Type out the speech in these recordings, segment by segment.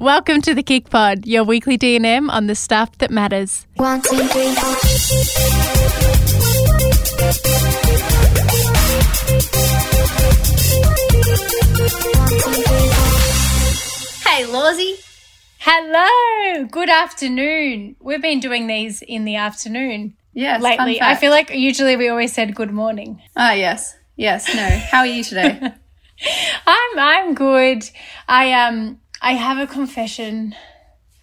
Welcome to the KIC Pod, your weekly D&M on the stuff that matters. One, two, three, four. Hey, Lawsy. Hello, good afternoon. We've been doing these in the afternoon Yes. lately. I feel like usually we always said good morning. Ah, yes. Yes. No. How are you today? I'm I'm good. I um I have a confession.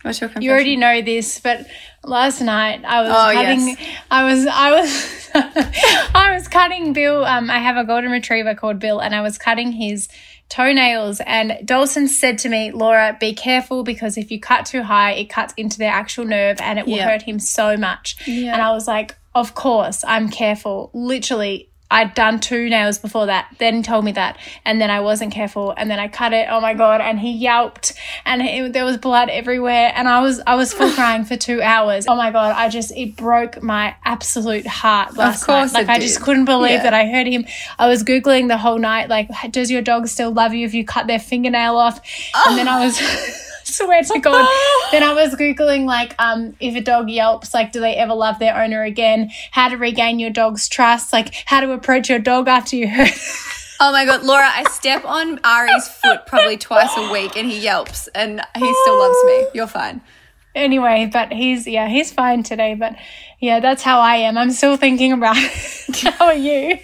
What's your confession? You already know this, but last night I was Oh, cutting. yes. I was I was I was cutting Bill. Um, I have a golden retriever called Bill, and I was cutting his toenails. And Dawson said to me, "Laura, be careful because if you cut too high, it cuts into the actual nerve, and it will Yeah. hurt him so much." Yeah. And I was like, "Of course, I'm careful." Literally. I'd done two nails before that, then told me that, and then I wasn't careful, and then I cut it. Oh my god! And he yelped, and it, there was blood everywhere, and I was I was full crying for two hours. Oh my god! I just it broke my absolute heart last course night. Like I just couldn't believe Yeah. that I heard him. I was googling the whole night, like, does your dog still love you if you cut their fingernail off? And then I was. Oh. Swear to God. then I was googling like um if a dog yelps, like do they ever love their owner again? How to regain your dog's trust, like how to approach your dog after you hurt. oh my god, Laura! I step on Ari's foot probably twice a week, and he yelps, and he still loves me. You're fine. anyway, but he's yeah, he's fine today. But yeah, that's how I am. I'm still thinking about it. how are you?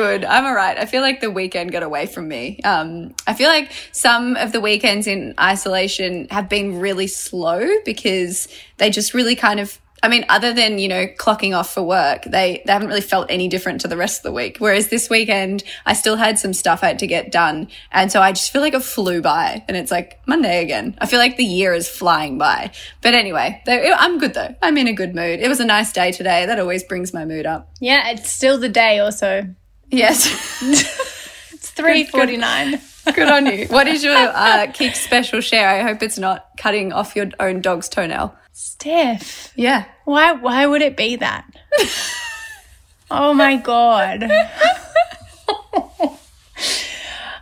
I'm good. I'm all right. I feel like the weekend got away from me. Um, I feel like some of the weekends in isolation have been really slow because they just really kind of. I mean, other than you know clocking off for work, they they haven't really felt any different to the rest of the week. Whereas this weekend, I still had some stuff I had to get done, and so I just feel like it flew by. And it's like Monday again. I feel like the year is flying by. But anyway, I'm good though. I'm in a good mood. It was a nice day today. That always brings my mood up. Yeah, it's still the day also. Yes. It's three forty nine. Good on you. What is your uh, KIC special share? I hope it's not cutting off your own dog's toenail. Steph, Yeah. why why would it be that? oh my god.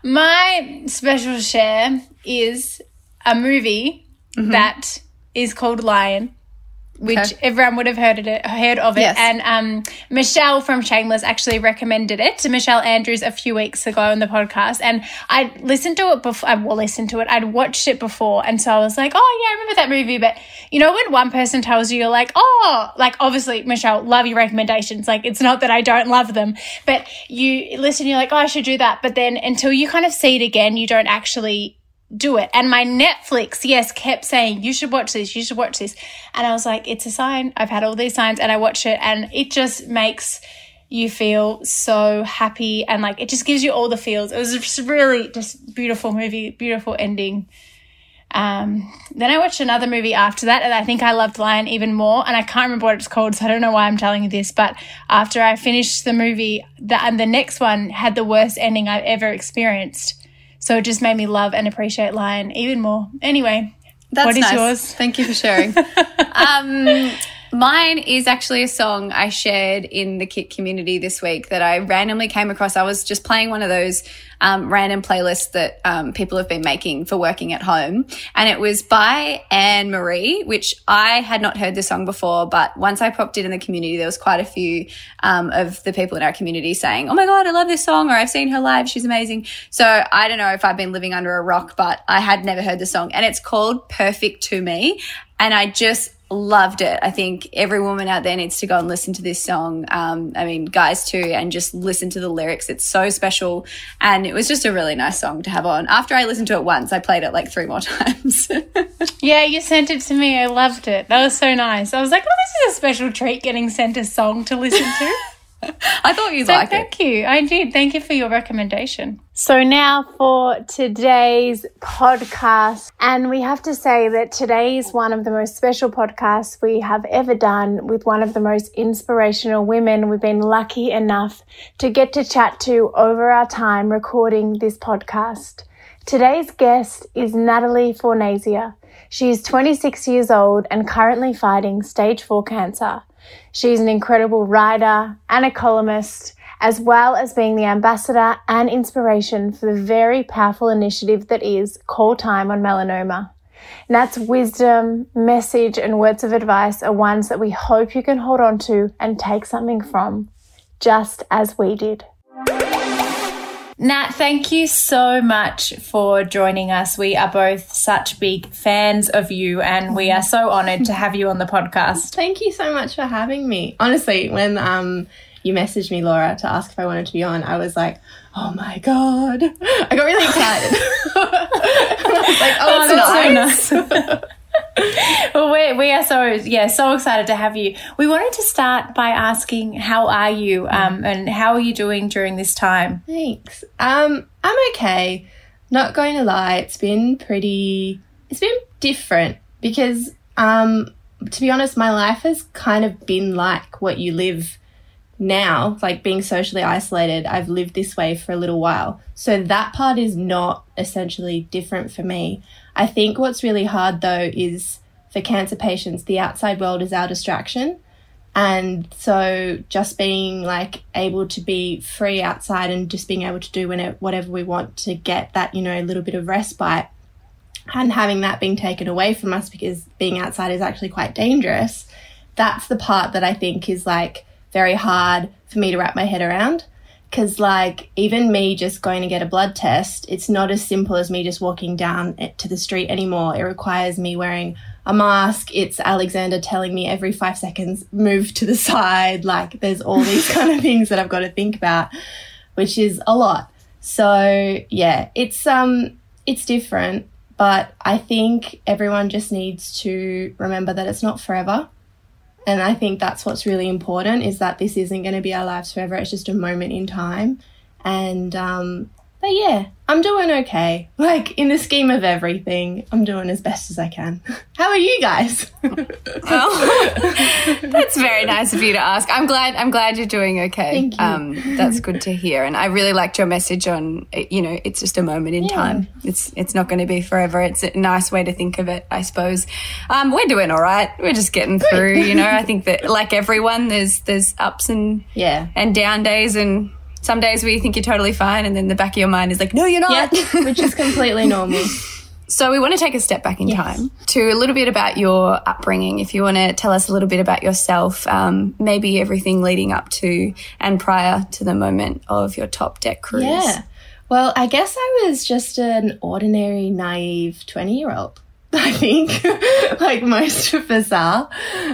my special share is a movie that is called Lion. Which Okay. everyone would have heard it, heard of it, Yes. and um, Michelle from Shameless actually recommended it to Michelle Andrews a few weeks ago on the podcast, and I listened to it before. I well, listened to it. I'd watched it before, and so I was like, "Oh yeah, I remember that movie." But you know, when one person tells you, you're like, "Oh," like obviously, Michelle, love your recommendations. Like it's not that I don't love them, but you listen, you're like, "Oh, I should do that," but then until you kind of see it again, you don't actually do it. And my Netflix, yes, kept saying, you should watch this, you should watch this. And I was like, it's a sign. I've had all these signs and I watch it and it just makes you feel so happy and like it just gives you all the feels. It was just really just beautiful movie, beautiful ending. Um, then I watched another movie after that, and I think I loved Lion even more. And I can't remember what it's called, so I don't know why I'm telling you this. But after I finished the movie, the, and the next one had the worst ending I've ever experienced. So it just made me love and appreciate Lion even more. Anyway, That's What is nice. yours? Thank you for sharing. um, mine is actually a song I shared in the KIC community this week that I randomly came across. I was just playing one of those um, random playlists that um, people have been making for working at home. And it was by Anne Marie, which I had not heard the song before, but once I popped it in the community, there was quite a few um, of the people in our community saying, Oh my God, I love this song, or I've seen her live. She's amazing. So I don't know if I've been living under a rock, but I had never heard the song. And it's called Perfect to Me. And I just loved it. I think every woman out there needs to go and listen to this song. Um, I mean, guys too, and just listen to the lyrics. It's so special. And it was just a really nice song to have on. After I listened to it once, I played it like three more times. yeah, you sent it to me. I loved it. That was so nice. I was like, oh, this is a special treat getting sent a song to listen to. I thought you'd So like it. thank you. I did. Thank you for your recommendation. So now for today's podcast. And we have to say that today is one of the most special podcasts we have ever done with one of the most inspirational women we've been lucky enough to get to chat to over our time recording this podcast. Today's guest is Natalie Fornasier. She is 26 years old and currently fighting stage 4 cancer. She's an incredible writer and a columnist, as well as being the ambassador and inspiration for the very powerful initiative that is Call Time on Melanoma. Nat's wisdom, message, and words of advice are ones that we hope you can hold on to and take something from, just as we did. Nat, thank you so much for joining us. We are both such big fans of you, and we are so honored to have you on the podcast. Thank you so much for having me. Honestly, when um, you messaged me, Laura, to ask if I wanted to be on, I was like, oh my God. I got really excited. I was like, oh, Oh, that's so nice. well, we, we are so yeah so excited to have you. We wanted to start by asking how are you um, and how are you doing during this time? Thanks. Um, I'm okay. Not going to lie, it's been pretty. It's been different because, um, to be honest, my life has kind of been like what you live now, like being socially isolated. I've lived this way for a little while, so that part is not essentially different for me. I think what's really hard though is for cancer patients, the outside world is our distraction. And so just being like able to be free outside and just being able to do whatever we want to get that, you know, little bit of respite and having that being taken away from us because being outside is actually quite dangerous. That's the part that I think is like very hard for me to wrap my head around. Cause like even me just going to get a blood test, it's not as simple as me just walking down to the street anymore. It requires me wearing a mask. It's Alexander telling me every five seconds, move to the side. Like there's all these kind of things that I've got to think about, which is a lot. So yeah, it's um it's different, but I think everyone just needs to remember that it's not forever. And I think that's what's really important is that this isn't going to be our lives forever. It's just a moment in time. And, um, but yeah, I'm doing okay. Like in the scheme of everything, I'm doing as best as I can. How are you guys? Oh, that's very nice of you to ask. I'm glad. I'm glad you're doing okay. Thank you. Um, that's good to hear. And I really liked your message on. You know, it's just a moment in time. It's it's not going to be forever. It's a nice way to think of it, I suppose. Um, we're doing all right. We're just getting through. You know, I think that like everyone, there's there's ups and yeah. and down days and. Some days where you think you're totally fine, and then the back of your mind is like, "No, you're not." Yeah, which is completely normal. So we want to take a step back in time to a little bit about your upbringing. If you want to tell us a little bit about yourself, um, maybe everything leading up to and prior to the moment of your top deck cruise. Yeah. Well, I guess I was just an ordinary, naive 20 year old. I think, like most of us are.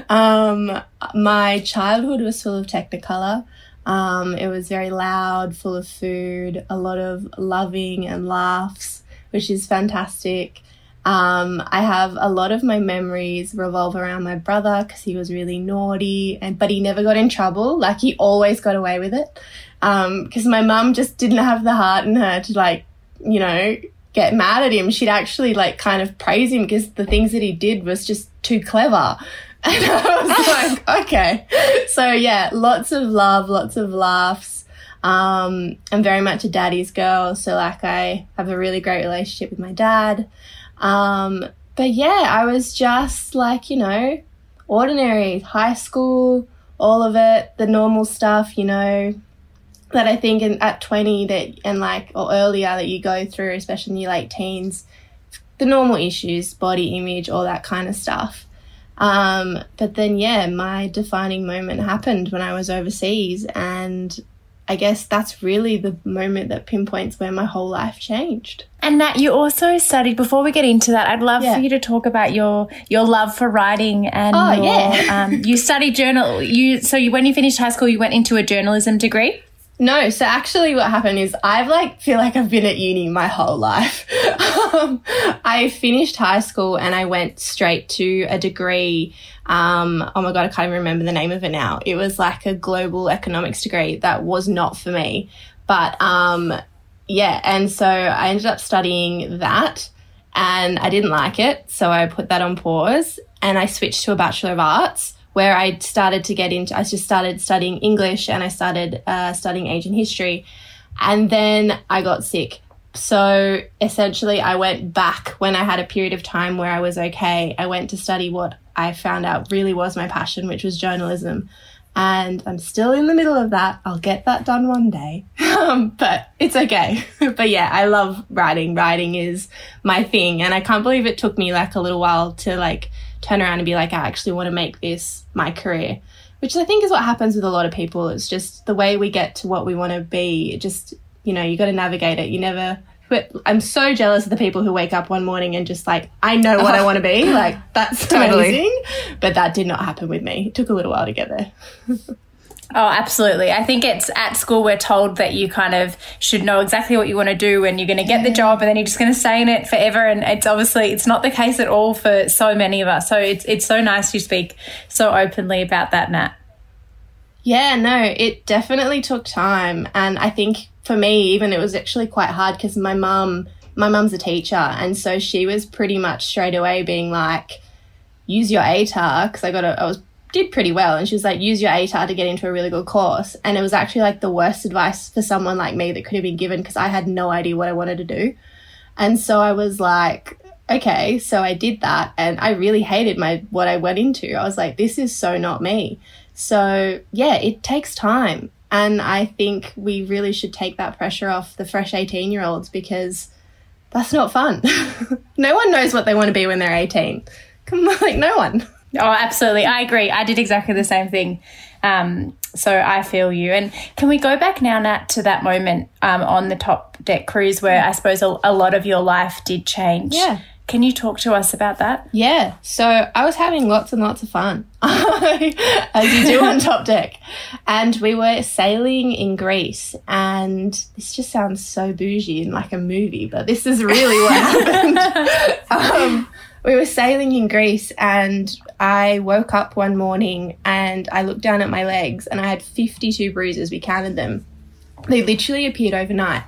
Um, my childhood was full of Technicolor. Um, it was very loud, full of food, a lot of loving and laughs, which is fantastic. Um, I have a lot of my memories revolve around my brother because he was really naughty, and but he never got in trouble. Like he always got away with it. Because my mum just didn't have the heart in her to like, you know, get mad at him. She'd actually like kind of praise him because the things that he did was just too clever. And I was like, okay. So yeah, lots of love, lots of laughs. Um, I'm very much a daddy's girl, so like I have a really great relationship with my dad. Um, but yeah, I was just like, you know, ordinary high school, all of it, the normal stuff, you know, that I think in, at 20 that and like or earlier that you go through, especially in your late teens, the normal issues, body image, all that kind of stuff. Um, but then, yeah, my defining moment happened when I was overseas, and I guess that's really the moment that pinpoints where my whole life changed. And Nat, you also studied. Before we get into that, I'd love Yeah. for you to talk about your your love for writing and Oh, your, yeah. um, you studied journal. You so you when you finished high school, you went into a journalism degree. No, so actually, what happened is I've like feel like I've been at uni my whole life. um, I finished high school and I went straight to a degree. Um, oh my god, I can't even remember the name of it now. It was like a global economics degree that was not for me, but um, yeah, and so I ended up studying that, and I didn't like it, so I put that on pause, and I switched to a bachelor of arts where I started to get into, I just started studying English and I started uh, studying Asian history. And then I got sick. So essentially, I went back when I had a period of time where I was okay. I went to study what I found out really was my passion, which was journalism. And I'm still in the middle of that. I'll get that done one day. Um, but it's okay. but yeah, I love writing. Writing is my thing. And I can't believe it took me like a little while to like turn around and be like, I actually want to make this my career. Which I think is what happens with a lot of people. It's just the way we get to what we want to be. It just, you know, you got to navigate it. You never but I'm so jealous of the people who wake up one morning and just like, I know what I oh. want to be. Like, that's Totally. amazing. But that did not happen with me. It took a little while to get there. Oh, absolutely. I think it's at school we're told that you kind of should know exactly what you want to do and you're going to get the job and then you're just going to stay in it forever and it's obviously it's not the case at all for so many of us. So it's it's so nice you speak so openly about that, Nat. Yeah, no, it definitely took time. And I think for me, even it was actually quite hard because my mum, my mum's a teacher. And so she was pretty much straight away being like, use your ATAR because I got a, I was, did pretty well. And she was like, use your ATAR to get into a really good course. And it was actually like the worst advice for someone like me that could have been given because I had no idea what I wanted to do. And so I was like, okay, so I did that and I really hated my what I went into. I was like, this is so not me. So yeah, it takes time. And I think we really should take that pressure off the fresh 18 year olds because that's not fun. no one knows what they want to be when they're 18. Come on, like no one. Oh, absolutely. I agree. I did exactly the same thing. Um, so I feel you. And can we go back now, Nat, to that moment um, on the top deck cruise where I suppose a, a lot of your life did change? Yeah. Can you talk to us about that? Yeah, so I was having lots and lots of fun, as you do on Top Deck. And we were sailing in Greece, and this just sounds so bougie in like a movie, but this is really what happened. um, we were sailing in Greece, and I woke up one morning and I looked down at my legs, and I had 52 bruises. We counted them. They literally appeared overnight.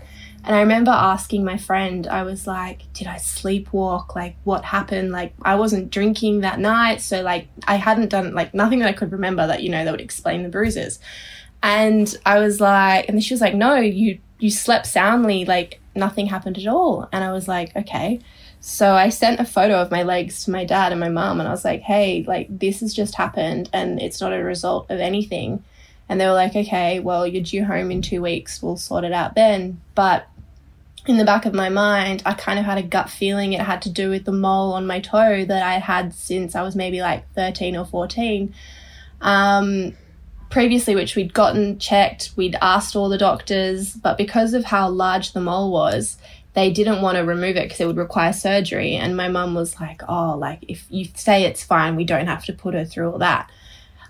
And I remember asking my friend, I was like, did I sleepwalk? Like, what happened? Like, I wasn't drinking that night. So, like, I hadn't done, like, nothing that I could remember that, you know, that would explain the bruises. And I was like, and she was like, no, you, you slept soundly. Like, nothing happened at all. And I was like, okay. So I sent a photo of my legs to my dad and my mom, and I was like, hey, like, this has just happened, and it's not a result of anything. And they were like, okay, well, you're due home in two weeks. We'll sort it out then. But in the back of my mind, I kind of had a gut feeling it had to do with the mole on my toe that I had since I was maybe like 13 or 14. Um, previously, which we'd gotten checked, we'd asked all the doctors, but because of how large the mole was, they didn't want to remove it because it would require surgery. And my mum was like, oh, like if you say it's fine, we don't have to put her through all that.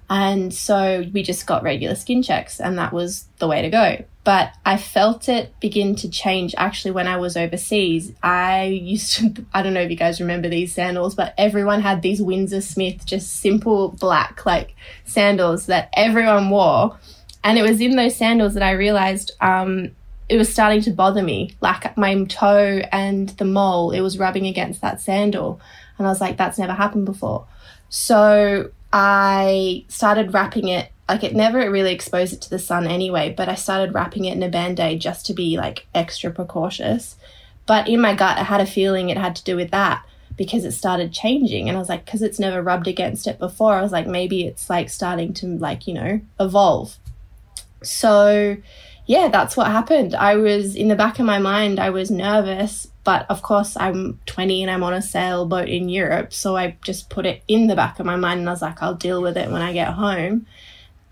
And so we just got regular skin checks, and that was the way to go. But I felt it begin to change actually when I was overseas. I used to, I don't know if you guys remember these sandals, but everyone had these Windsor Smith, just simple black like sandals that everyone wore. And it was in those sandals that I realized um, it was starting to bother me. Like my toe and the mole, it was rubbing against that sandal. And I was like, that's never happened before. So I started wrapping it like it never really exposed it to the sun anyway, but I started wrapping it in a band-aid just to be like extra precautious. But in my gut I had a feeling it had to do with that because it started changing and I was like cuz it's never rubbed against it before. I was like maybe it's like starting to like, you know, evolve. So yeah, that's what happened. I was in the back of my mind, I was nervous, but of course, I'm 20 and I'm on a sailboat in Europe. So I just put it in the back of my mind and I was like, I'll deal with it when I get home.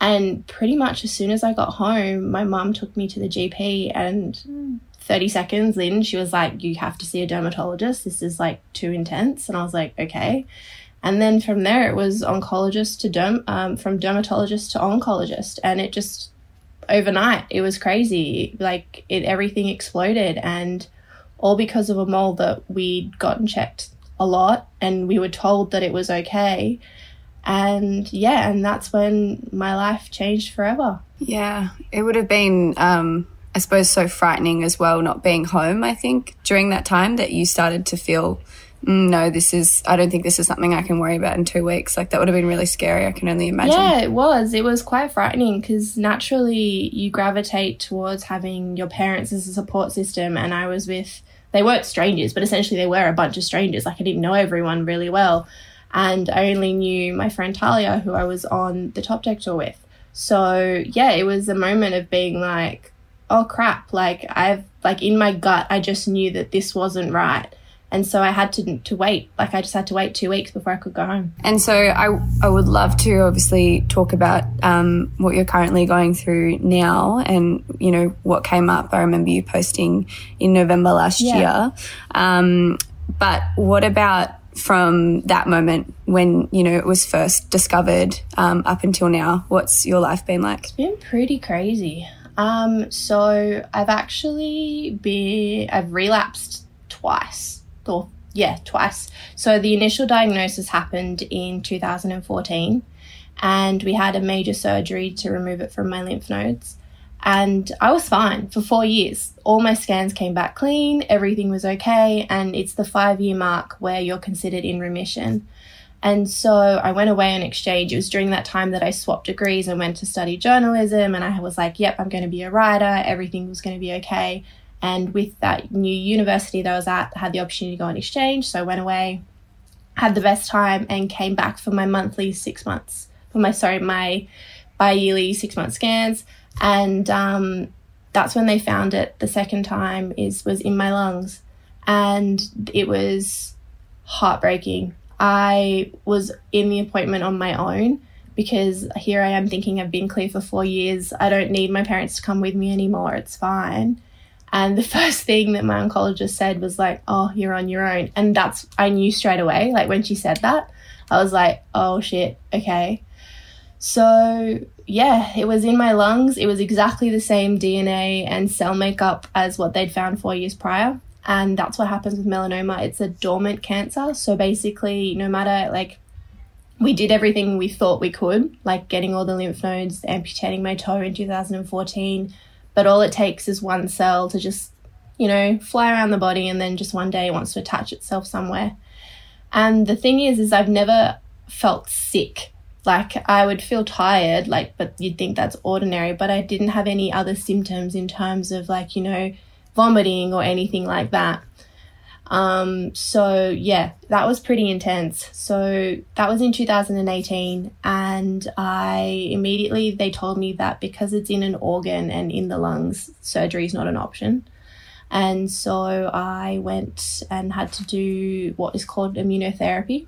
And pretty much as soon as I got home, my mum took me to the GP and 30 seconds in, she was like, You have to see a dermatologist. This is like too intense. And I was like, Okay. And then from there, it was oncologist to derm, um, from dermatologist to oncologist. And it just, overnight, it was crazy. Like, it, everything exploded. And all because of a mole that we'd gotten checked a lot and we were told that it was okay. And yeah, and that's when my life changed forever. Yeah, it would have been, um, I suppose, so frightening as well, not being home. I think during that time that you started to feel, no, this is, I don't think this is something I can worry about in two weeks. Like that would have been really scary. I can only imagine. Yeah, it was. It was quite frightening because naturally you gravitate towards having your parents as a support system. And I was with, they weren't strangers, but essentially they were a bunch of strangers. Like I didn't know everyone really well. And I only knew my friend Talia, who I was on the top deck tour with. So yeah, it was a moment of being like, oh crap, like I've like in my gut, I just knew that this wasn't right. And so I had to to wait. Like I just had to wait two weeks before I could go home. And so I, I would love to obviously talk about um, what you're currently going through now and, you know, what came up. I remember you posting in November last Yeah. year. Um, but what about from that moment when, you know, it was first discovered um, up until now? What's your life been like? It's been pretty crazy. Um, so I've actually been I've relapsed twice. Or yeah, twice. So the initial diagnosis happened in 2014 and we had a major surgery to remove it from my lymph nodes. And I was fine for four years. All my scans came back clean, everything was okay, and it's the five year mark where you're considered in remission. And so I went away on exchange. It was during that time that I swapped degrees and went to study journalism. And I was like, yep, I'm going to be a writer. Everything was going to be okay. And with that new university that I was at, I had the opportunity to go on exchange. So I went away, had the best time, and came back for my monthly six months, for my, sorry, my bi yearly six month scans. And um, that's when they found it the second time is was in my lungs and it was heartbreaking i was in the appointment on my own because here i am thinking i've been clear for four years i don't need my parents to come with me anymore it's fine and the first thing that my oncologist said was like oh you're on your own and that's i knew straight away like when she said that i was like oh shit okay so, yeah, it was in my lungs. It was exactly the same DNA and cell makeup as what they'd found four years prior. And that's what happens with melanoma. It's a dormant cancer. So, basically, no matter like we did everything we thought we could, like getting all the lymph nodes, amputating my toe in 2014. But all it takes is one cell to just, you know, fly around the body and then just one day it wants to attach itself somewhere. And the thing is, is I've never felt sick like I would feel tired, like, but you'd think that's ordinary, but I didn't have any other symptoms in terms of like, you know, vomiting or anything like that. Um, so yeah, that was pretty intense. So that was in 2018 and I immediately, they told me that because it's in an organ and in the lungs, surgery is not an option. And so I went and had to do what is called immunotherapy.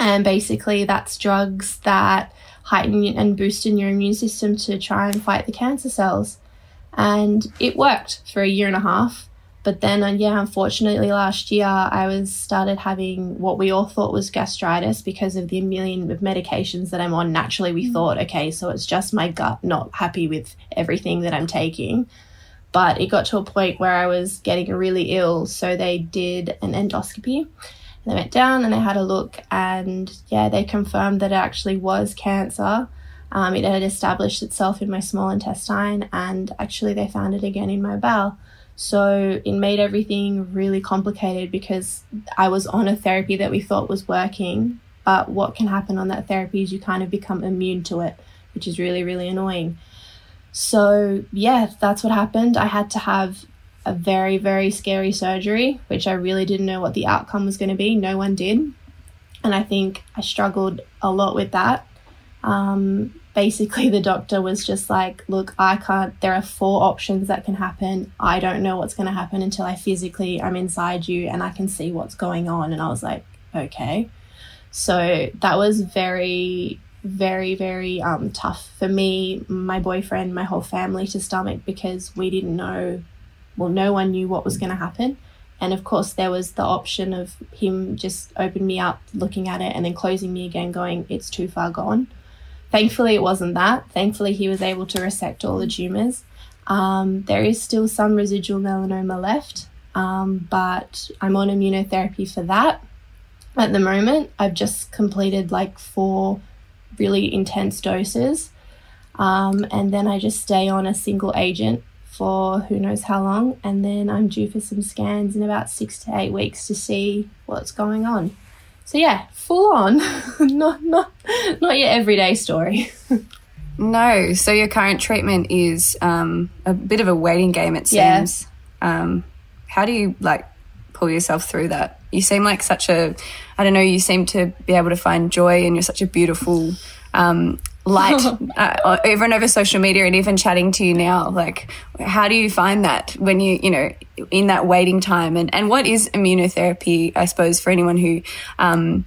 And basically, that's drugs that heighten and boost your immune system to try and fight the cancer cells. And it worked for a year and a half. But then, uh, yeah, unfortunately, last year I was started having what we all thought was gastritis because of the million of medications that I'm on. Naturally, we thought, okay, so it's just my gut not happy with everything that I'm taking. But it got to a point where I was getting really ill, so they did an endoscopy. And they went down and they had a look, and yeah, they confirmed that it actually was cancer. Um, it had established itself in my small intestine, and actually, they found it again in my bowel. So it made everything really complicated because I was on a therapy that we thought was working. But what can happen on that therapy is you kind of become immune to it, which is really, really annoying. So, yeah, that's what happened. I had to have a very, very scary surgery, which I really didn't know what the outcome was going to be. No one did. And I think I struggled a lot with that. Um, basically, the doctor was just like, Look, I can't, there are four options that can happen. I don't know what's going to happen until I physically I'm inside you and I can see what's going on. And I was like, Okay. So that was very, very, very um, tough for me, my boyfriend, my whole family to stomach because we didn't know, well, no one knew what was going to happen. And of course, there was the option of him just open me up, looking at it, and then closing me again, going, it's too far gone. Thankfully, it wasn't that. Thankfully, he was able to resect all the tumors. Um, there is still some residual melanoma left, um, but I'm on immunotherapy for that at the moment. I've just completed like four really intense doses. Um, and then I just stay on a single agent for who knows how long. And then I'm due for some scans in about six to eight weeks to see what's going on. So yeah, full on, not not not your everyday story. No. So your current treatment is um, a bit of a waiting game, it Yeah. seems. Um, how do you like pull yourself through that? You seem like such a, I don't know, you seem to be able to find joy and you're such a beautiful um, light uh, over and over social media and even chatting to you now like how do you find that when you you know in that waiting time and and what is immunotherapy i suppose for anyone who um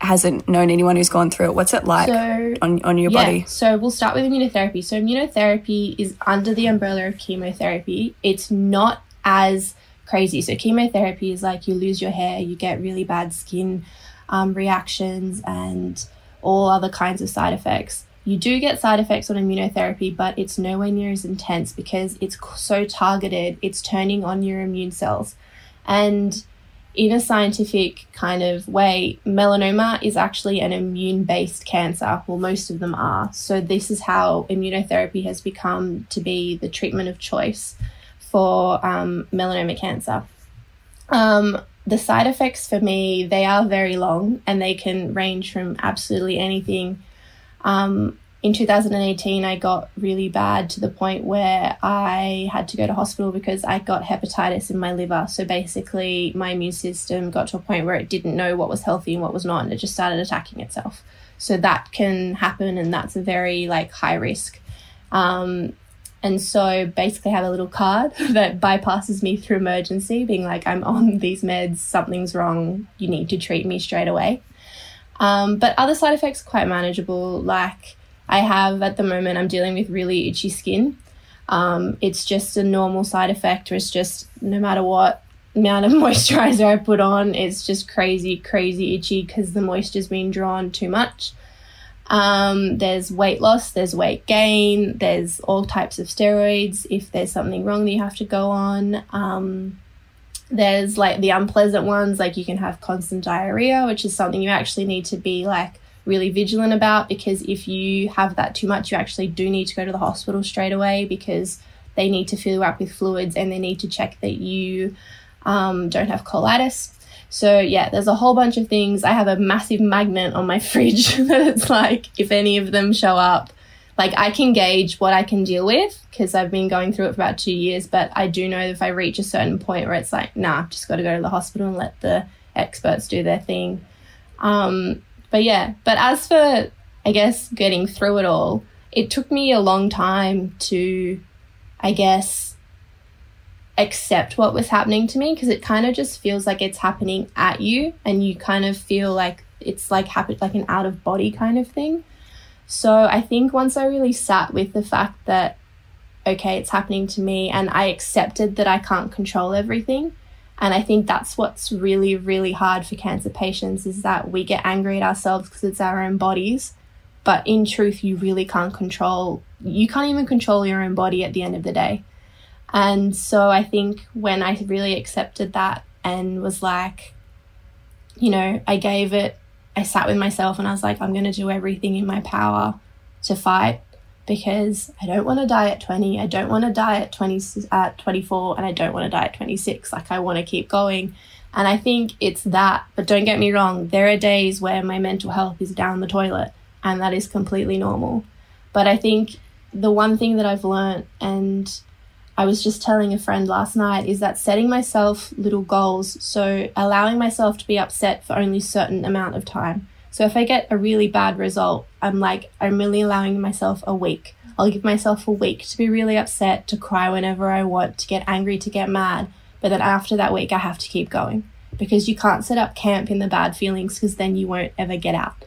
hasn't known anyone who's gone through it what's it like So, on on your yeah, body so we'll start with immunotherapy. So immunotherapy is under the umbrella of chemotherapy. It's not as crazy. So chemotherapy is like you lose your hair, you get really bad skin um, reactions, and all other kinds of side effects. You do get side effects on immunotherapy, but it's nowhere near as intense because it's so targeted. It's turning on your immune cells, and in a scientific kind of way, melanoma is actually an immune based cancer. Well, most of them are. So, this is how immunotherapy has become to be the treatment of choice for um, melanoma cancer. Um, the side effects for me, they are very long and they can range from absolutely anything. Um, in 2018, I got really bad to the point where I had to go to hospital because I got hepatitis in my liver. So basically, my immune system got to a point where it didn't know what was healthy and what was not, and it just started attacking itself. So that can happen, and that's a very like high risk. Um, and so basically, I have a little card that bypasses me through emergency, being like, I'm on these meds, something's wrong, you need to treat me straight away. Um, but other side effects quite manageable. Like I have at the moment, I'm dealing with really itchy skin. Um, it's just a normal side effect, or it's just no matter what amount of moisturizer I put on, it's just crazy, crazy itchy because the moisture's been drawn too much. Um, there's weight loss, there's weight gain, there's all types of steroids. If there's something wrong that you have to go on, um, there's like the unpleasant ones, like you can have constant diarrhea, which is something you actually need to be like really vigilant about because if you have that too much, you actually do need to go to the hospital straight away because they need to fill you up with fluids and they need to check that you um, don't have colitis. So yeah, there's a whole bunch of things. I have a massive magnet on my fridge that it's like if any of them show up, like I can gauge what I can deal with because I've been going through it for about two years. But I do know if I reach a certain point where it's like, nah, I've just got to go to the hospital and let the experts do their thing. Um, but yeah, but as for I guess getting through it all, it took me a long time to, I guess, accept what was happening to me because it kind of just feels like it's happening at you and you kind of feel like it's like happen like an out of body kind of thing. So I think once I really sat with the fact that okay, it's happening to me and I accepted that I can't control everything. And I think that's what's really really hard for cancer patients is that we get angry at ourselves because it's our own bodies. But in truth, you really can't control you can't even control your own body at the end of the day. And so I think when I really accepted that and was like, you know, I gave it, I sat with myself and I was like, I'm going to do everything in my power to fight because I don't want to die at 20. I don't want to die at 20, at 24 and I don't want to die at 26. Like I want to keep going. And I think it's that. But don't get me wrong, there are days where my mental health is down the toilet and that is completely normal. But I think the one thing that I've learned and I was just telling a friend last night is that setting myself little goals, so allowing myself to be upset for only a certain amount of time. So if I get a really bad result, I'm like, I'm really allowing myself a week. I'll give myself a week to be really upset, to cry whenever I want, to get angry, to get mad. But then after that week, I have to keep going because you can't set up camp in the bad feelings because then you won't ever get out.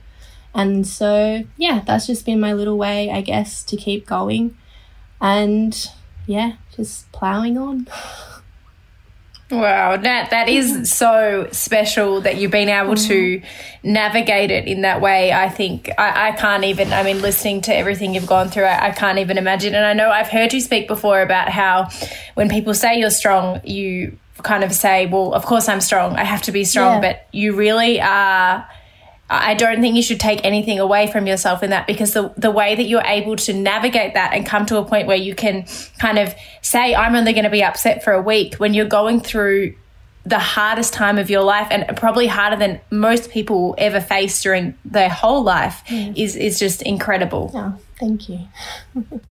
And so, yeah, that's just been my little way, I guess, to keep going. And yeah, just plowing on. Wow, that that is so special that you've been able to mm-hmm. navigate it in that way. I think I, I can't even. I mean, listening to everything you've gone through, I, I can't even imagine. And I know I've heard you speak before about how when people say you're strong, you kind of say, "Well, of course I'm strong. I have to be strong." Yeah. But you really are. I don't think you should take anything away from yourself in that because the the way that you're able to navigate that and come to a point where you can kind of say I'm only going to be upset for a week when you're going through the hardest time of your life and probably harder than most people ever face during their whole life mm. is is just incredible. Oh, thank you.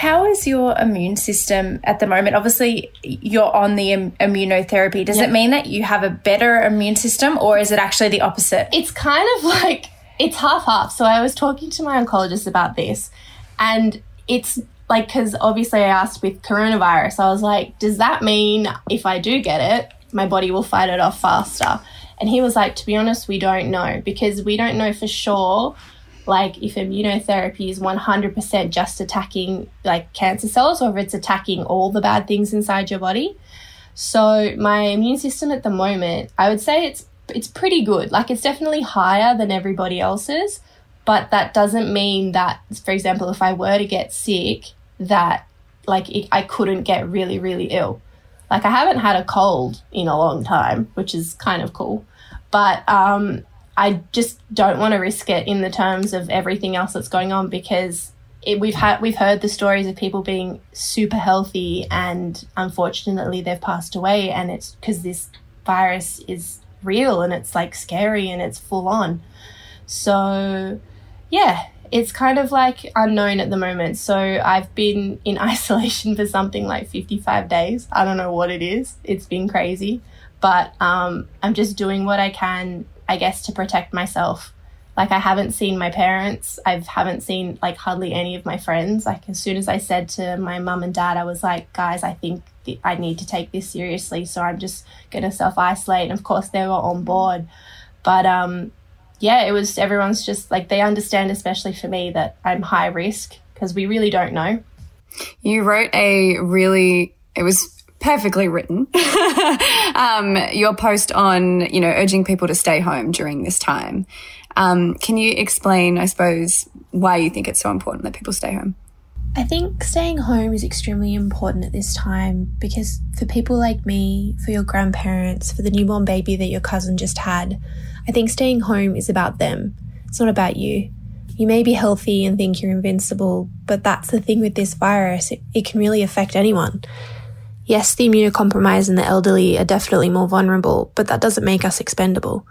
How is your immune system at the moment? Obviously, you're on the Im- immunotherapy. Does Yeah. it mean that you have a better immune system or is it actually the opposite? It's kind of like it's half half. So I was talking to my oncologist about this, and it's like because obviously I asked with coronavirus, I was like, does that mean if I do get it, my body will fight it off faster? And he was like, to be honest, we don't know because we don't know for sure. Like if immunotherapy is 100% just attacking like cancer cells or if it's attacking all the bad things inside your body. So my immune system at the moment, I would say it's it's pretty good. Like it's definitely higher than everybody else's, but that doesn't mean that for example if I were to get sick that like it, I couldn't get really really ill. Like I haven't had a cold in a long time, which is kind of cool. But um I just don't want to risk it in the terms of everything else that's going on because it, we've had we've heard the stories of people being super healthy and unfortunately they've passed away and it's because this virus is real and it's like scary and it's full on. So yeah it's kind of like unknown at the moment. So i've been in isolation for something like 55 days. I don't know what it is. It's been crazy. But um, i'm just doing what i can i guess to protect myself like I haven't seen my parents. I haven't seen like hardly any of my friends. Like as soon as I said to my mum and dad, I was like, guys, I think th- I need to take this seriously. So I'm just going to self isolate. And of course, they were on board. But um, yeah, it was everyone's just like they understand, especially for me, that I'm high risk because we really don't know. You wrote a really, it was perfectly written. um, your post on, you know, urging people to stay home during this time. Um, can you explain, I suppose, why you think it's so important that people stay home? I think staying home is extremely important at this time because for people like me, for your grandparents, for the newborn baby that your cousin just had, I think staying home is about them. It's not about you. You may be healthy and think you're invincible, but that's the thing with this virus. It, it can really affect anyone. Yes, the immunocompromised and the elderly are definitely more vulnerable, but that doesn't make us expendable.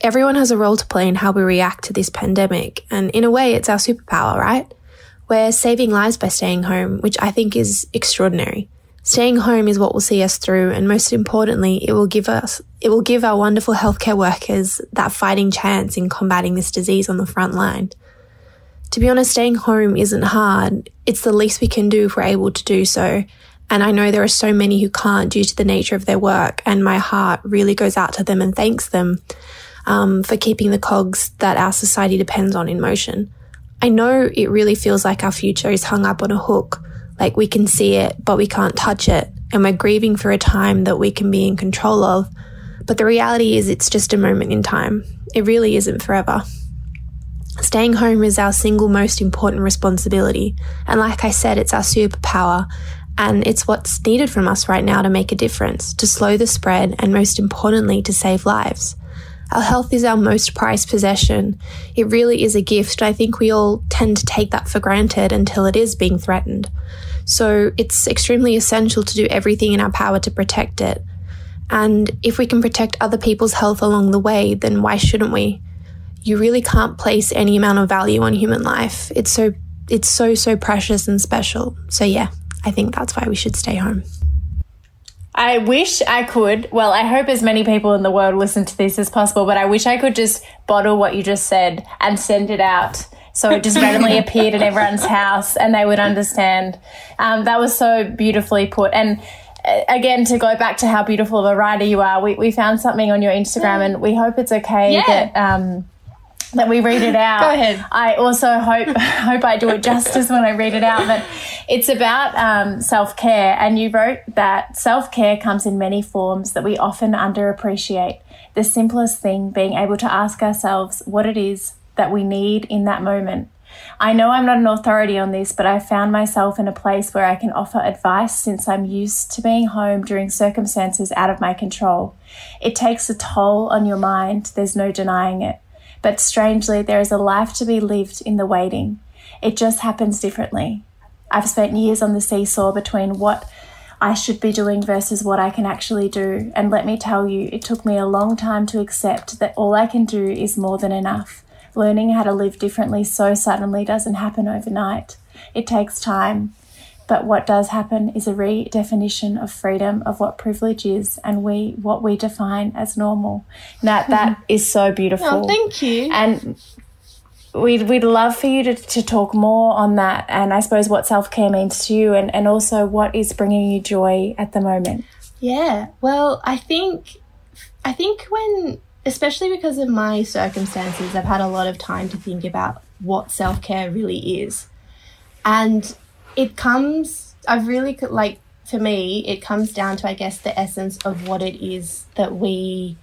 Everyone has a role to play in how we react to this pandemic, and in a way, it's our superpower, right? We're saving lives by staying home, which I think is extraordinary. Staying home is what will see us through, and most importantly, it will give us, it will give our wonderful healthcare workers that fighting chance in combating this disease on the front line. To be honest, staying home isn't hard. It's the least we can do if we're able to do so. And I know there are so many who can't due to the nature of their work, and my heart really goes out to them and thanks them um, for keeping the cogs that our society depends on in motion. I know it really feels like our future is hung up on a hook, like we can see it, but we can't touch it, and we're grieving for a time that we can be in control of. But the reality is, it's just a moment in time. It really isn't forever. Staying home is our single most important responsibility, and like I said, it's our superpower, and it's what's needed from us right now to make a difference, to slow the spread, and most importantly, to save lives. Our health is our most prized possession. It really is a gift. I think we all tend to take that for granted until it is being threatened. So it's extremely essential to do everything in our power to protect it. And if we can protect other people's health along the way, then why shouldn't we? You really can't place any amount of value on human life. It's so it's so so precious and special. So yeah, I think that's why we should stay home. I wish I could. Well, I hope as many people in the world listen to this as possible, but I wish I could just bottle what you just said and send it out. So it just randomly appeared in everyone's house and they would understand. Um, that was so beautifully put. And uh, again, to go back to how beautiful of a writer you are, we, we found something on your Instagram and we hope it's okay Yeah. that. Um, that we read it out. Go ahead. I also hope hope I do it justice when I read it out. But it's about um, self care, and you wrote that self care comes in many forms that we often underappreciate. The simplest thing being able to ask ourselves what it is that we need in that moment. I know I'm not an authority on this, but I found myself in a place where I can offer advice since I'm used to being home during circumstances out of my control. It takes a toll on your mind, there's no denying it. But strangely, there is a life to be lived in the waiting. It just happens differently. I've spent years on the seesaw between what I should be doing versus what I can actually do. And let me tell you, it took me a long time to accept that all I can do is more than enough. Learning how to live differently so suddenly doesn't happen overnight. It takes time. But what does happen is a redefinition of freedom of what privilege is and we what we define as normal. Now that mm-hmm. is so beautiful. Oh, thank you. And we'd, we'd love for you to, to talk more on that and I suppose what self care means to you and, and also what is bringing you joy at the moment. Yeah. Well, I think I think when especially because of my circumstances, I've had a lot of time to think about what self-care really is. And it comes I've really like for me, it comes down to I guess the essence of what it is that we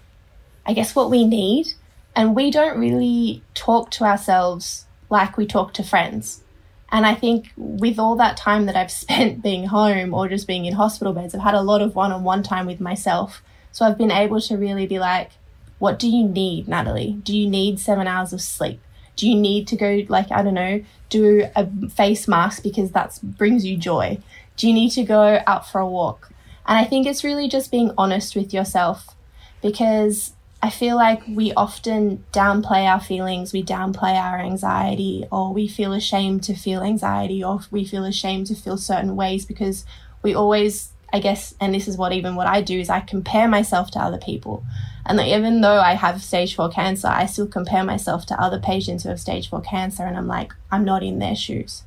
I guess what we need. And we don't really talk to ourselves like we talk to friends. And I think with all that time that I've spent being home or just being in hospital beds, I've had a lot of one on one time with myself. So I've been able to really be like, what do you need, Natalie? Do you need seven hours of sleep? Do you need to go, like, I don't know, do a face mask because that brings you joy? Do you need to go out for a walk? And I think it's really just being honest with yourself because I feel like we often downplay our feelings, we downplay our anxiety, or we feel ashamed to feel anxiety, or we feel ashamed to feel certain ways because we always, I guess, and this is what even what I do is I compare myself to other people. And like, even though I have stage four cancer, I still compare myself to other patients who have stage four cancer, and I'm like, I'm not in their shoes.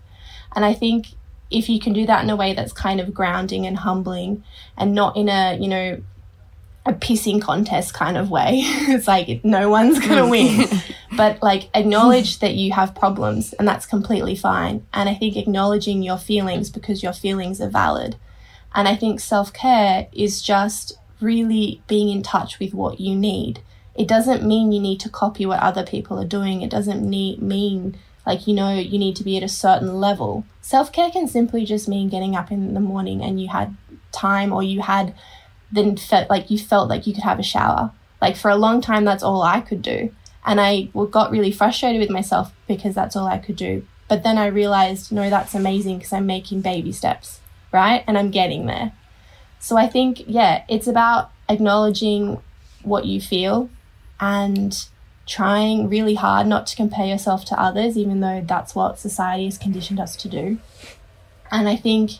And I think if you can do that in a way that's kind of grounding and humbling and not in a, you know, a pissing contest kind of way. it's like no one's going to mm. win. but like acknowledge that you have problems and that's completely fine. And I think acknowledging your feelings because your feelings are valid. And I think self care is just really being in touch with what you need. It doesn't mean you need to copy what other people are doing. It doesn't need, mean like, you know, you need to be at a certain level. Self care can simply just mean getting up in the morning and you had time or you had then felt like you felt like you could have a shower. Like for a long time, that's all I could do. And I got really frustrated with myself because that's all I could do. But then I realized, no, that's amazing because I'm making baby steps, right? And I'm getting there. So I think, yeah, it's about acknowledging what you feel and trying really hard not to compare yourself to others, even though that's what society has conditioned us to do. And I think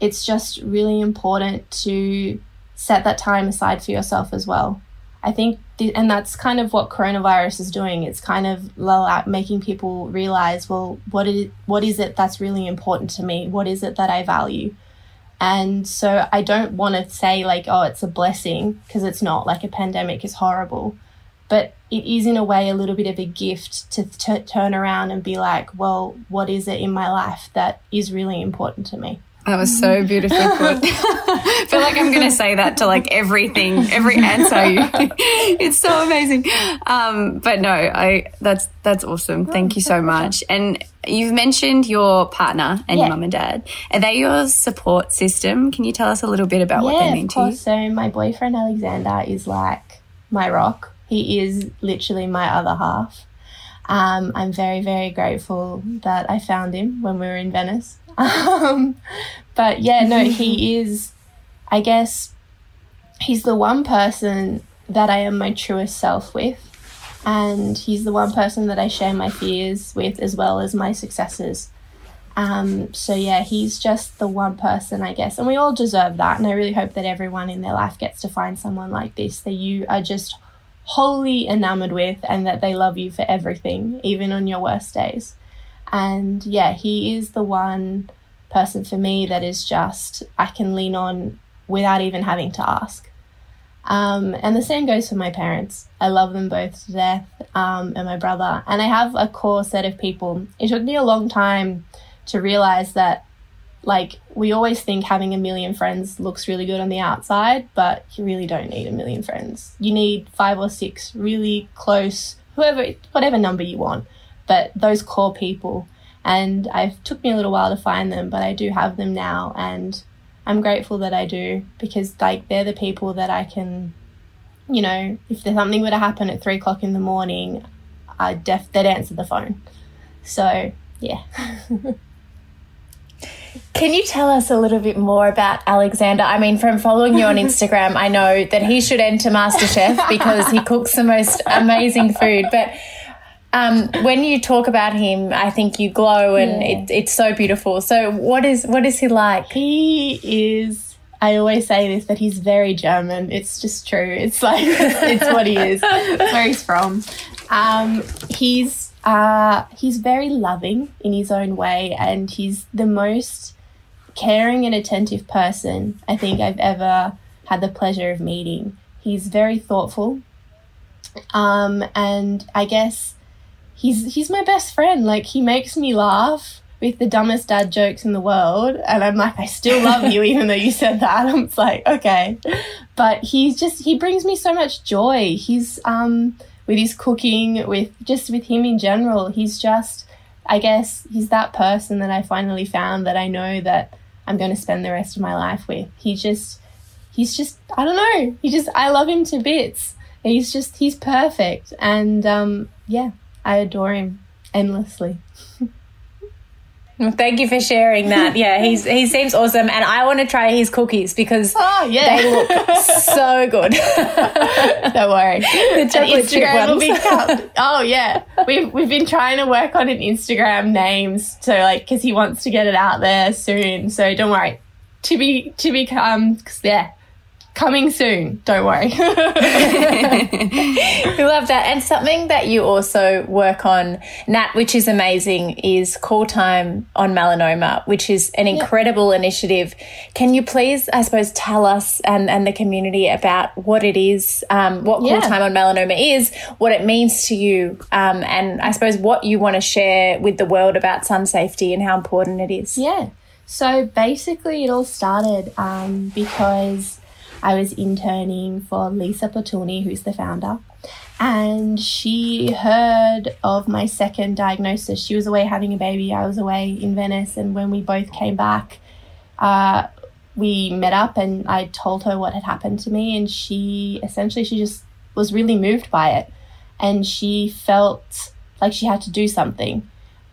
it's just really important to set that time aside for yourself as well. I think, and that's kind of what coronavirus is doing. It's kind of uh, making people realize, well, what is what is it that's really important to me? What is it that I value? And so I don't want to say like, oh, it's a blessing because it's not. Like a pandemic is horrible, but it is in a way a little bit of a gift to t- turn around and be like, well, what is it in my life that is really important to me? That was so beautifully put. I feel like I'm going to say that to like everything, every answer. You it's so amazing. Um, but no, I that's that's awesome. Thank you so much. And you've mentioned your partner and Yeah. your mum and dad. Are they your support system? Can you tell us a little bit about what they mean of to you? So my boyfriend Alexander is like my rock. He is literally my other half. Um, I'm very, very grateful that I found him when we were in Venice. Um, but yeah, no, he is, I guess, he's the one person that I am my truest self with. And he's the one person that I share my fears with as well as my successes. Um, so yeah, he's just the one person, I guess, and we all deserve that. And I really hope that everyone in their life gets to find someone like this that you are just wholly enamored with, and that they love you for everything, even on your worst days. And yeah, he is the one person for me that is just I can lean on without even having to ask. Um, and the same goes for my parents. I love them both to death, um, and my brother. And I have a core set of people. It took me a long time to realize that, like, we always think having a million friends looks really good on the outside, but you really don't need a million friends. You need five or six really close, whoever, whatever number you want, but those core people. And it took me a little while to find them, but I do have them now, and I'm grateful that I do because, like, they're the people that I can, you know, if there's something were to happen at three o'clock in the morning, I def they'd answer the phone. So yeah. Can you tell us a little bit more about Alexander? I mean, from following you on Instagram, I know that he should enter MasterChef because he cooks the most amazing food. But um, when you talk about him, I think you glow, and it, it's so beautiful. So, what is what is he like? He is. I always say this that he's very German. It's just true. It's like it's what he is. It's where he's from. Um, he's. uh, he's very loving in his own way, and he's the most caring and attentive person I think I've ever had the pleasure of meeting. He's very thoughtful, um, and I guess he's he's my best friend. Like he makes me laugh with the dumbest dad jokes in the world, and I'm like, I still love you, even though you said that. I'm like, okay, but he's just he brings me so much joy. He's um with his cooking, with just with him in general. He's just, I guess, he's that person that I finally found that I know that I'm going to spend the rest of my life with. He just, he's just, I don't know. He just, I love him to bits. He's just, he's perfect. And um, yeah, I adore him endlessly. Well, thank you for sharing that. Yeah, he's he seems awesome, and I want to try his cookies because Oh, yeah. they look so good. Don't worry. the chocolate chip Instagram will ones. be cut. Oh yeah, we've we've been trying to work on an Instagram names so like because he wants to get it out there soon. So don't worry. To be to become yeah, coming soon. Don't worry. We love that. And something that you also work on, Nat, which is amazing, is Call Time on Melanoma, which is an incredible initiative. Can you please, I suppose, tell us and, and the community about what it is, um, what Call Yeah. Time on Melanoma is, what it means to you, um, and I suppose what you want to share with the world about sun safety and how important it is. Yeah. So basically, it all started um, because I was interning for Lisa Platuni, who's the founder, and she heard of my second diagnosis. She was away having a baby. I was away in Venice, and when we both came back, uh, we met up, and I told her what had happened to me, and she essentially she just was really moved by it, and she felt like she had to do something.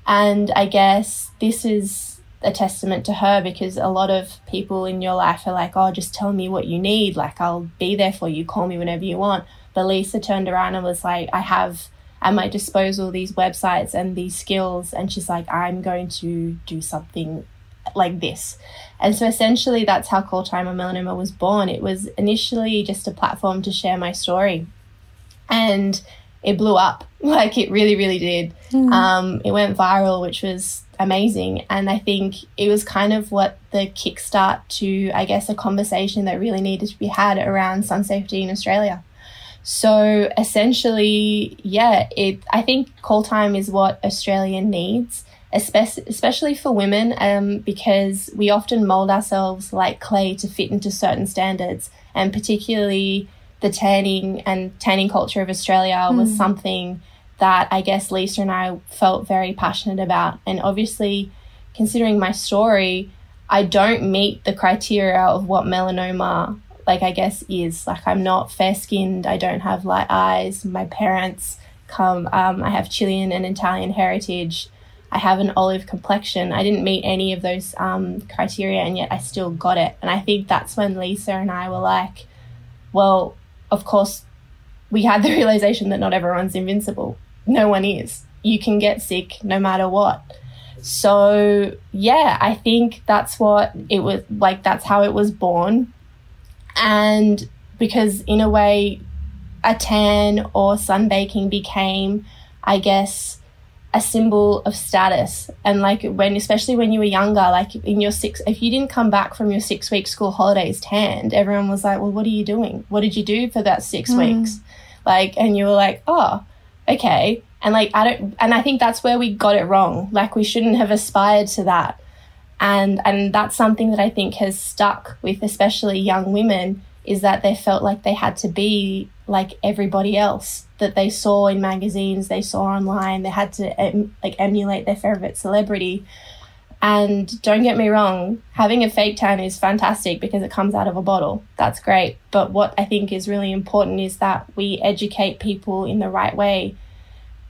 And I guess this is a testament to her because a lot of people in your life are like, oh, just tell me what you need. Like, I'll be there for you. Call me whenever you want. But Lisa turned around and was like, I have at my disposal these websites and these skills. And she's like, I'm going to do something like this. And so essentially, that's how Call Time on Melanoma was born. It was initially just a platform to share my story. And it blew up. Like it really, really did. Um, it went viral, which was amazing. And I think it was kind of what the kickstart to, I guess, a conversation that really needed to be had around sun safety in Australia. So essentially, yeah, it. I think call time is what Australia needs, especially especially for women, um, because we often mold ourselves like clay to fit into certain standards, and particularly the tanning and tanning culture of Australia was something that I guess Lisa and I felt very passionate about, and obviously, considering my story, I don't meet the criteria of what melanoma like I guess is like I'm not fair skinned. I don't have light eyes. My parents come. Um, I have Chilean and Italian heritage. I have an olive complexion. I didn't meet any of those um, criteria, and yet I still got it. And I think that's when Lisa and I were like, well, of course, we had the realization that not everyone's invincible. No one is. You can get sick no matter what. So, yeah, I think that's what it was like, that's how it was born. And because, in a way, a tan or sunbaking became, I guess, a symbol of status. And like when, especially when you were younger, like in your six, if you didn't come back from your six week school holidays tanned, everyone was like, well, what are you doing? What did you do for that six mm. weeks? Like, and you were like, oh, okay. And like, I don't, and I think that's where we got it wrong. Like, we shouldn't have aspired to that. And, and that's something that I think has stuck with especially young women is that they felt like they had to be like everybody else that they saw in magazines, they saw online. They had to em- like emulate their favorite celebrity. And don't get me wrong, having a fake tan is fantastic because it comes out of a bottle. That's great. But what I think is really important is that we educate people in the right way.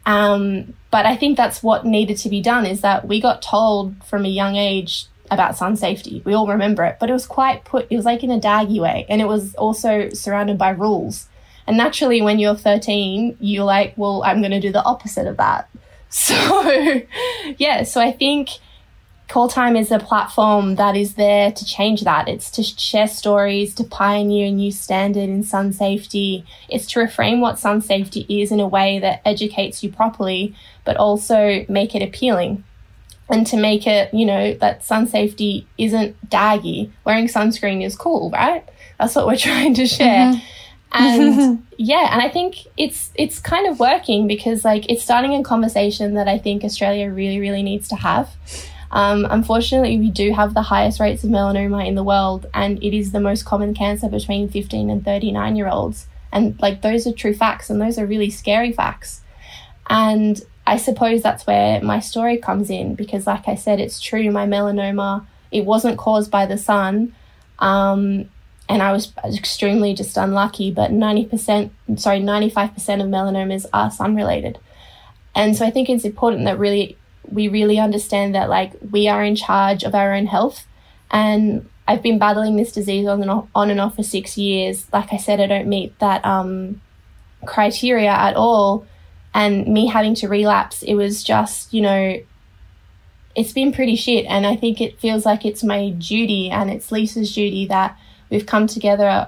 Um, but I think that's what needed to be done is that we got told from a young age about sun safety. We all remember it, but it was quite put, it was like in a daggy way. And it was also surrounded by rules. And naturally, when you're 13, you're like, well, I'm going to do the opposite of that. So, yeah, so I think Call Time is a platform that is there to change that. It's to share stories, to pioneer a new standard in sun safety. It's to reframe what sun safety is in a way that educates you properly, but also make it appealing. And to make it, you know, that sun safety isn't daggy. Wearing sunscreen is cool, right? That's what we're trying to share. Mm-hmm. And yeah, and I think it's it's kind of working because like it's starting a conversation that I think Australia really, really needs to have. Um, unfortunately, we do have the highest rates of melanoma in the world, and it is the most common cancer between 15 and 39 year olds. And like those are true facts, and those are really scary facts. And I suppose that's where my story comes in because, like I said, it's true. My melanoma it wasn't caused by the sun, um, and I was extremely just unlucky. But 90%, sorry, 95% of melanomas are sun related. And so I think it's important that really we really understand that like we are in charge of our own health and I've been battling this disease on and off, on and off for six years. Like I said, I don't meet that um, criteria at all. And me having to relapse, it was just, you know, it's been pretty shit. And I think it feels like it's my duty and it's Lisa's duty that we've come together uh,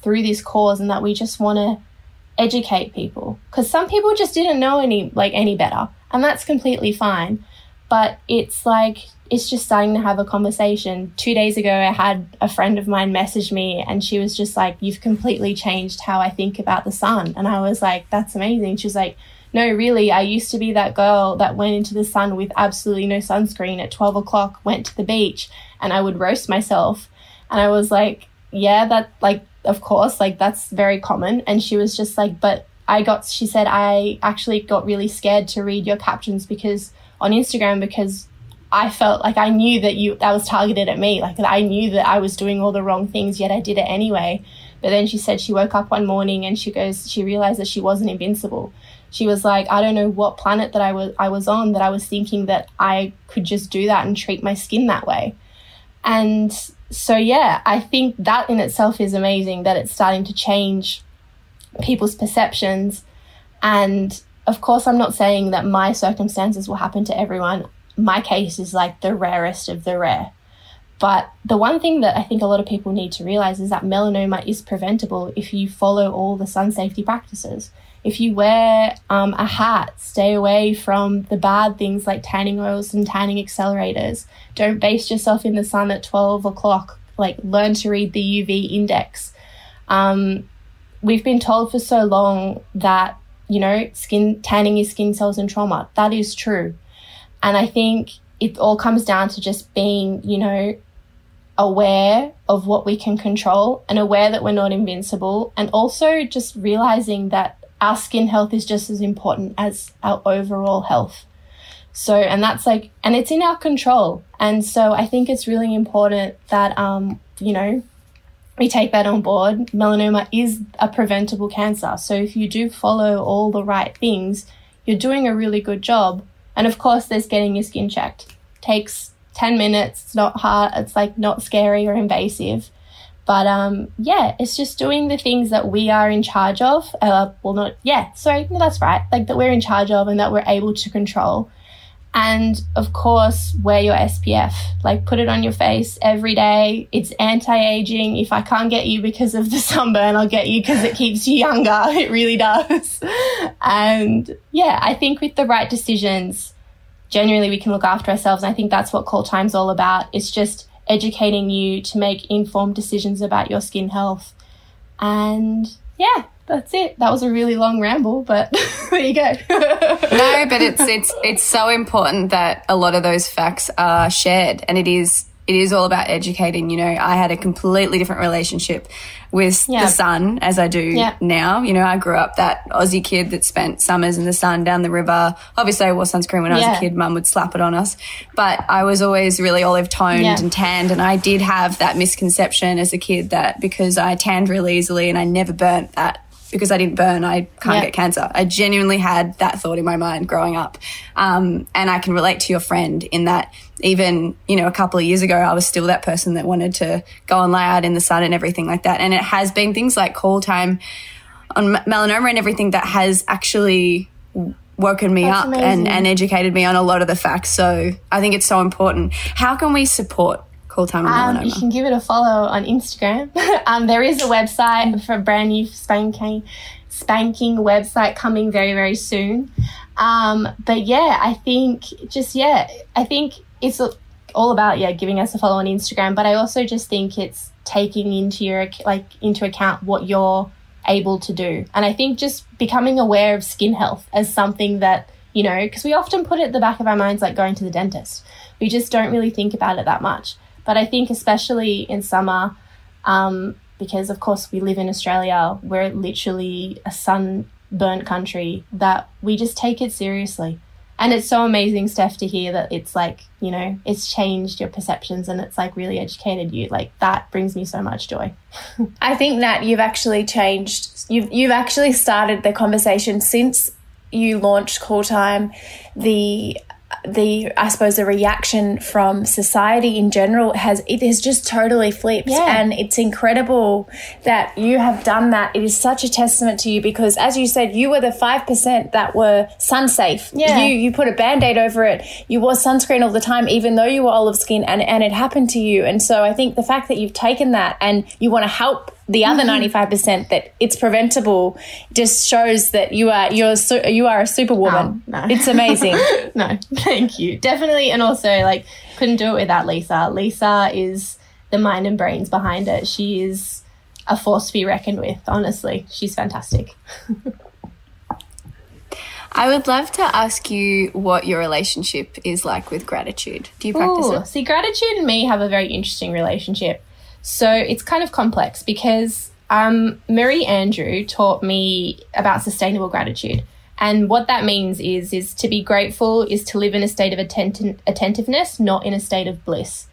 through this cause and that we just want to educate people. Because some people just didn't know any, like, any better and that's completely fine. But it's like, it's just starting to have a conversation. Two days ago, I had a friend of mine message me, and she was just like, You've completely changed how I think about the sun. And I was like, That's amazing. She was like, No, really, I used to be that girl that went into the sun with absolutely no sunscreen at 12 o'clock, went to the beach, and I would roast myself. And I was like, Yeah, that, like, of course, like, that's very common. And she was just like, But I got, she said, I actually got really scared to read your captions because on Instagram because I felt like I knew that you, that was targeted at me. Like I knew that I was doing all the wrong things, yet I did it anyway. But then she said she woke up one morning and she goes, she realized that she wasn't invincible. She was like, I don't know what planet that I was, I was on that I was thinking that I could just do that and treat my skin that way. And so, yeah, I think that in itself is amazing that it's starting to change people's perceptions. And of course, I'm not saying that my circumstances will happen to everyone. My case is like the rarest of the rare. But the one thing that I think a lot of people need to realize is that melanoma is preventable if you follow all the sun safety practices. If you wear um, a hat, stay away from the bad things like tanning oils and tanning accelerators. Don't baste yourself in the sun at 12 o'clock. Like, learn to read the UV index. Um, we've been told for so long that, you know, skin tanning is skin cells and trauma. That is true. And I think it all comes down to just being, you know, aware of what we can control and aware that we're not invincible and also just realizing that our skin health is just as important as our overall health. So, and that's like, and it's in our control. And so I think it's really important that, um, you know, we take that on board. Melanoma is a preventable cancer. So if you do follow all the right things, you're doing a really good job. And of course, there's getting your skin checked. Takes 10 minutes. It's not hard. It's like not scary or invasive. But um, yeah, it's just doing the things that we are in charge of. Uh, well, not, yeah, sorry, no, that's right. Like that we're in charge of and that we're able to control. And of course, wear your SPF. Like, put it on your face every day. It's anti aging. If I can't get you because of the sunburn, I'll get you because it keeps you younger. It really does. And yeah, I think with the right decisions, generally we can look after ourselves. And I think that's what Call Time's all about. It's just educating you to make informed decisions about your skin health. And yeah, that's it. That was a really long ramble, but there you go. no, but it's it's it's so important that a lot of those facts are shared, and it is it is all about educating. You know, I had a completely different relationship with Yeah. the sun as I do Yeah. now. You know, I grew up that Aussie kid that spent summers in the sun down the river. Obviously, I wore sunscreen when I was a kid. Mum would slap it on us, but I was always really olive toned Yeah. and tanned, and I did have that misconception as a kid that because I tanned really easily and I never burnt that because I didn't burn, I can't get cancer. I genuinely had that thought in my mind growing up. Um, and I can relate to your friend in that even, you know, a couple of years ago, I was still that person that wanted to go and lay out in the sun and everything like that. And it has been things like call time on melanoma and everything that has actually woken me That's up and, and educated me on a lot of the facts. So I think it's so important. How can we support Call Time and Um, you can give it a follow on Instagram. um, there is a website for a brand new spanking, spanking website coming very, very soon. Um, but yeah, I think just, yeah, I think it's all about, yeah, giving us a follow on Instagram. But I also just think it's taking into your, like, into account what you're able to do. And I think just becoming aware of skin health as something that, you know, because we often put it at the back of our minds like going to the dentist. We just don't really think about it that much. But I think, especially in summer, um, because of course we live in Australia, we're literally a sunburnt country, that we just take it seriously. And it's so amazing, Steph, to hear that it's like, you know, it's changed your perceptions and it's like really educated you. Like that brings me so much joy. I think that you've actually changed. You've you've actually started the conversation since you launched Call Time. The the I suppose the reaction from society in general has it has just totally flipped, Yeah. and it's incredible that you have done that. It is such a testament to you because, as you said, you were the five percent that were sun safe. Yeah. you you put a band aid over it. You wore sunscreen all the time, even though you were olive skin, and and it happened to you. And so I think the fact that you've taken that and you want to help the other Mm-hmm. 95% that it's preventable just shows that you are you're su- you are a superwoman. Oh, no. It's amazing. no, thank you. Definitely. And also, like, couldn't do it without Lisa. Lisa is the mind and brains behind it. She is a force to be reckoned with, honestly. She's fantastic. I would love to ask you what your relationship is like with gratitude. Do you practice Ooh, it? See, gratitude and me have a very interesting relationship. So it's kind of complex because um, Marie Andrew taught me about sustainable gratitude. And what that means is, is to be grateful is to live in a state of atten- attentiveness, not in a state of bliss.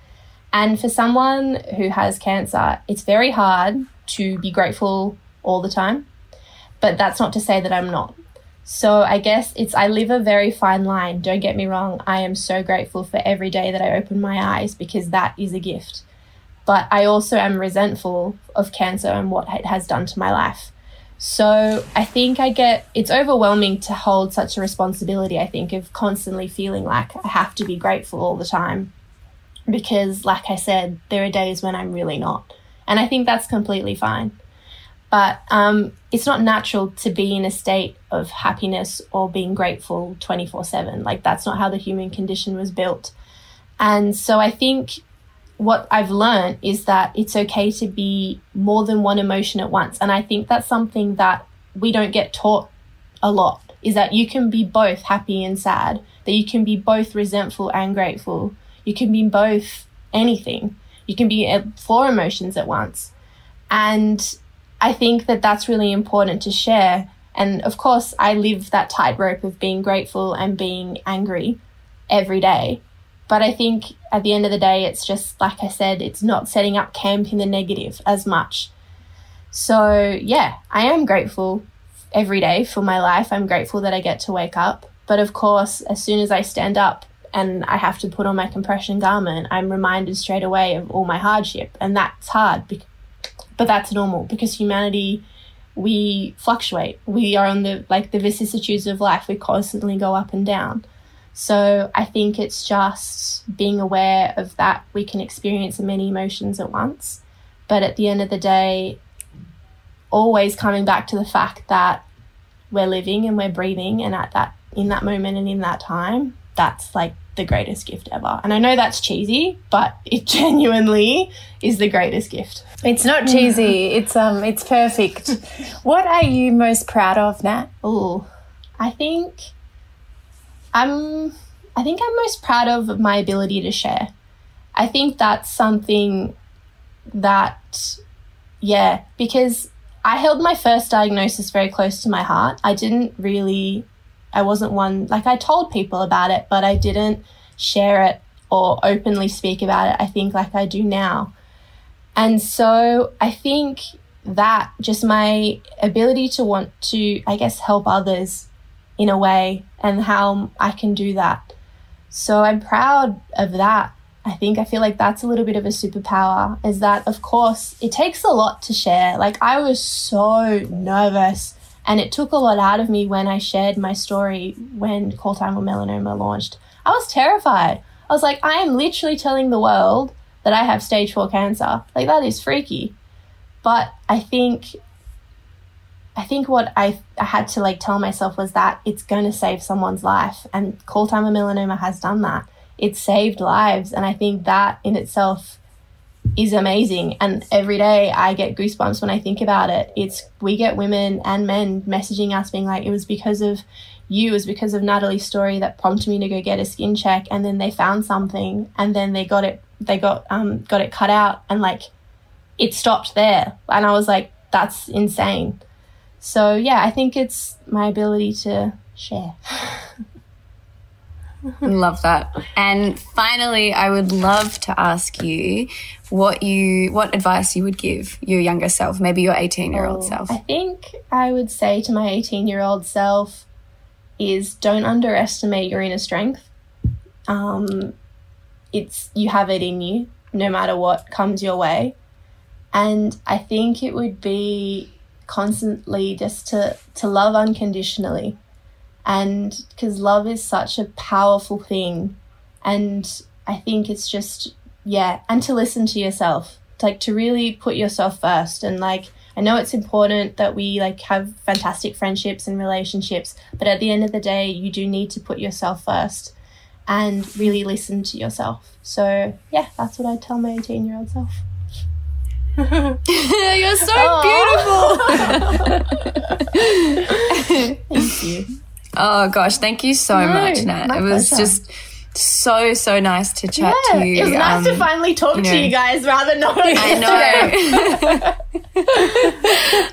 And for someone who has cancer, it's very hard to be grateful all the time. But that's not to say that I'm not. So I guess it's I live a very fine line. Don't get me wrong. I am so grateful for every day that I open my eyes because that is a gift. But I also am resentful of cancer and what it has done to my life. So I think I get it's overwhelming to hold such a responsibility, I think, of constantly feeling like I have to be grateful all the time. Because like I said, there are days when I'm really not. And I think that's completely fine but um, it's not natural to be in a state of happiness or being grateful 24 7. Like, that's not how the human condition was built. And so I think what I've learned is that it's okay to be more than one emotion at once. And I think that's something that we don't get taught a lot is that you can be both happy and sad, that you can be both resentful and grateful. You can be both anything. You can be uh, four emotions at once. And I think that that's really important to share. And of course, I live that tightrope of being grateful and being angry every day. But I think at the end of the day, it's just like I said, it's not setting up camp in the negative as much. So, yeah, I am grateful every day for my life. I'm grateful that I get to wake up. But of course, as soon as I stand up and I have to put on my compression garment, I'm reminded straight away of all my hardship. And that's hard but that's normal because humanity we fluctuate we are on the like the vicissitudes of life we constantly go up and down so i think it's just being aware of that we can experience many emotions at once but at the end of the day always coming back to the fact that we're living and we're breathing and at that in that moment and in that time that's like the greatest gift ever and i know that's cheesy but it genuinely is the greatest gift it's not cheesy. It's um it's perfect. what are you most proud of, Nat? Oh, I think I'm I think I'm most proud of my ability to share. I think that's something that yeah, because I held my first diagnosis very close to my heart. I didn't really I wasn't one like I told people about it, but I didn't share it or openly speak about it, I think like I do now. And so I think that just my ability to want to, I guess, help others in a way and how I can do that. So I'm proud of that. I think I feel like that's a little bit of a superpower is that, of course, it takes a lot to share. Like, I was so nervous And it took a lot out of me when I shared my story when Call Time with Melanoma launched. I was terrified. I was like, I am literally telling the world that I have stage four cancer. Like, that is freaky. But I think I think what I, I had to like tell myself was that it's going to save someone's life. And Call Time with Melanoma has done that. It saved lives. And I think that in itself is amazing. And every day I get goosebumps when I think about it. It's we get women and men messaging us being like, it was because of you, it was because of Natalie's story that prompted me to go get a skin check. And then they found something and then they got it, they got, um, got it cut out and like it stopped there. And I was like, that's insane. So yeah, I think it's my ability to share. Love that. And finally, I would love to ask you what you what advice you would give your younger self, maybe your 18-year-old self. I think I would say to my 18-year-old self is don't underestimate your inner strength. Um, it's you have it in you no matter what comes your way. And I think it would be constantly just to to love unconditionally. And because love is such a powerful thing. And i think it's just yeah and to listen to yourself. Like to really put yourself first. And like i know it's important that we like have fantastic friendships and relationships but at the end of the day you do need to put yourself first and really listen to yourself. So yeah that's what i tell my 18 year old self You're so beautiful. thank you Oh gosh, thank you so No, much, Nat. my It was pleasure. just so so nice to chat yeah, to you. it was nice to Um, finally talk you to you guys rather than on I know.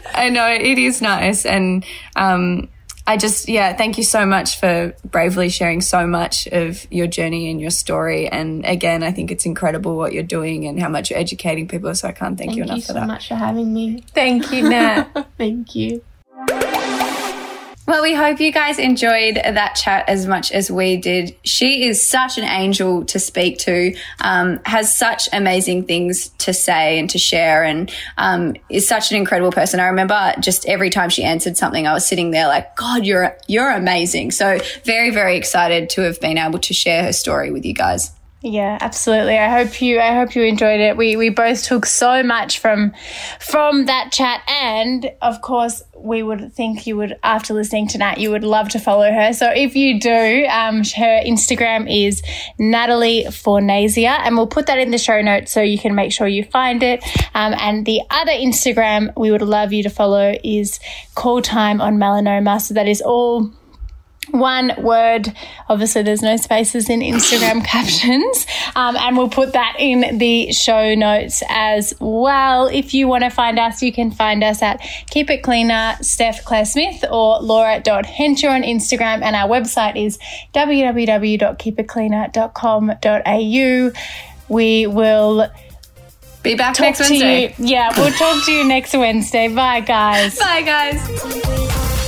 I know it is nice, and um, I just yeah, thank you so much for bravely sharing so much of your journey and your story. And again, I think it's incredible what you're doing and how much you're educating people. So I can't thank, Thank you you, enough for so that. much for having me. Thank you, Nat. Thank you. Well, we hope you guys enjoyed that chat as much as we did. She is such an angel to speak to, um, has such amazing things to say and to share, and um, is such an incredible person. I remember just every time she answered something, I was sitting there like, "God, you're you're amazing." So very, very excited to have been able to share her story with you guys. Yeah, absolutely. I hope you I hope you enjoyed it. We we both took so much from from that chat and of course we would think you would after listening to Nat you would love to follow her. So if you do, um her Instagram is Natalie Fornasier and we'll put that in the show notes so you can make sure you find it. Um, and the other Instagram we would love you to follow is Call Time on Melanoma. So that is all one word. Obviously, there's no spaces in Instagram captions. Um, and we'll put that in the show notes as well. If you want to find us, you can find us at Keep It Cleaner, Steph Claire Smith, or Laura.Henshaw on Instagram. And our website is www.keepitcleaner.com.au. We will Be back talk next Wednesday. you. Yeah, we'll talk to you next Wednesday. Bye, guys. Bye, guys.